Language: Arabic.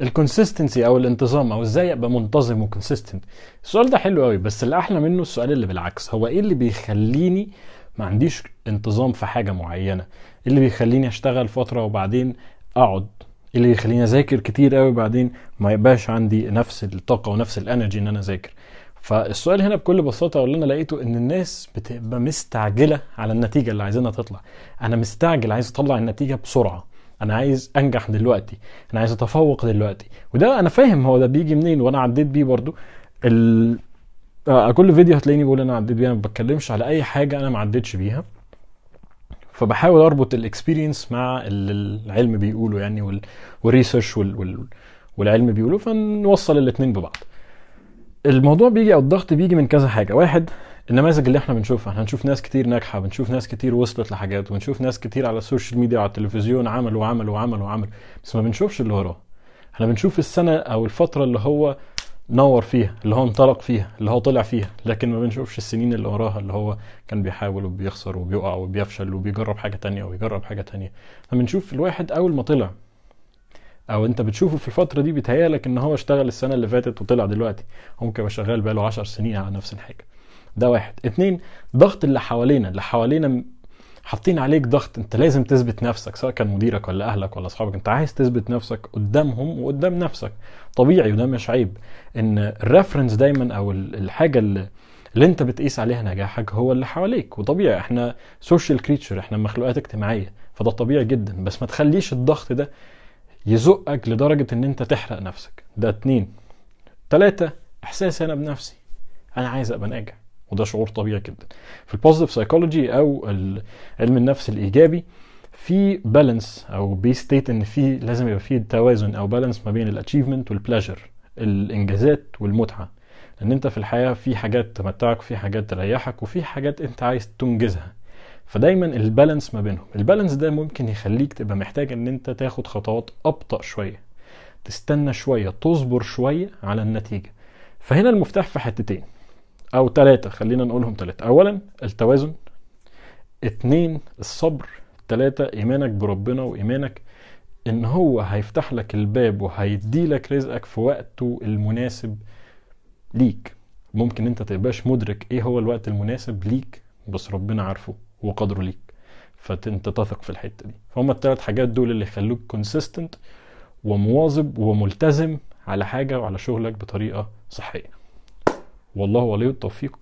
ال consistency أو الانتظام أو إزاي أبقى منتظم و consistent السؤال ده حلو قوي بس اللي أحلى منه السؤال اللي بالعكس. هو إيه اللي بيخليني ما عنديش انتظام في حاجة معينة؟ إيه اللي بيخليني أشتغل فترة وبعدين أقعد؟ إيه اللي يخليني أذاكر كتير قوي بعدين ما يبقاش عندي نفس الطاقة ونفس ال energy إن أنا أذاكر؟ فالسؤال هنا بكل بساطة واللي أنا لقيته إن الناس بتبقى مستعجلة على النتيجة اللي عايزينها تطلع. أنا مستعجل عايز أطلع النتيجة بسرعة. أنا عايز انجح دلوقتي أنا عايز اتفوق دلوقتي. وده أنا فاهم هو ده بيجي منين وأنا عديت بيه برضو. ال... آه، كل فيديو هتلاقيني بقول أنا عديت بيها ما بتكلمش على أي حاجة أنا ما عديتش بيها. فبحاول أربط ال experience مع اللي العلم بيقوله يعني وال... وال research وال... وال... والعلم بيقوله فنوصل الاثنين ببعض. الموضوع بيجي أو الضغط بيجي من كذا حاجة. واحد النماذج اللي إحنا بنشوفها إحنا هنشوف ناس كتير ناجحة بنشوف ناس كتير وصلت لحاجات ونشوف ناس كتير على ال social media وعلى التلفزيون عملوا وعملوا وعملوا وعملوا بس ما بنشوفش اللي وراه. إحنا بنشوف السنة أو الفترة اللي هو نور فيها اللي هو انطلق فيها اللي هو طلع فيها. لكن ما بنشوفش السنين اللي وراها اللي هو كان بيحاول وبيخسر وبيقع وبيفشل وبيجرب حاجة تانية وبيجرب حاجة تانية. فبنشوف الواحد أول ما طلع أو أنت بتشوفه في الفترة دي بيتهيألك إن هو اشتغل السنة اللي فاتت وطلع دلوقتي. هو ممكن يبقى شغال بقاله 10 سنين على نفس الحاجة. ده واحد. اتنين ضغط اللي حوالينا اللي حوالينا حاطين عليك ضغط. انت لازم تثبت نفسك سواء كان مديرك ولا أهلك ولا أصحابك. انت عايز تثبت نفسك قدامهم وقدام نفسك. طبيعي وده مش عيب إن ال reference دايما أو ال- الحاجة اللي اللي انت بتقيس عليها نجاحك هو اللي حواليك. وطبيعي إحنا social creature إحنا مخلوقات اجتماعية فده طبيعي جدا. بس ما تخليش الضغط ده يزقك لدرجة إن انت تحرق نفسك. ده اتنين. تلاتة إحساسي أنا بنفسي. أنا عايز أبقى ناجح. وده شعور طبيعي جدا. في ال positive psychology أو علم النفس الإيجابي في balance أو بي state إن في لازم يبقى في توازن أو balance ما بين ال achievement وال pleasure الإنجازات والمتعة. لأن أنت في الحياة في حاجات تمتعك وفي حاجات تريحك وفي حاجات أنت عايز تنجزها. فدايما ال balance ما بينهم. ال balance ده ممكن يخليك تبقى محتاج إن أنت تاخد خطوات أبطأ شوية. تستنى شوية تصبر شوية على النتيجة. فهنا المفتاح في حتتين. أو ثلاثة خلينا نقولهم ثلاثة اولا التوازن. اتنين الصبر. ثلاثة إيمانك بربنا وإيمانك إن هو هيفتح لك الباب وهيدي لك رزقك في وقته المناسب ليك. ممكن أنت تبقاش مدرك إيه هو الوقت المناسب ليك بس ربنا عارفه وقدره ليك. فانت تثق في الحتة دي. فهم الثلاث حاجات دول اللي يخلوك كونسيستنت ومواظب وملتزم على حاجة وعلى شغلك بطريقة صحية. والله ولي التوفيق.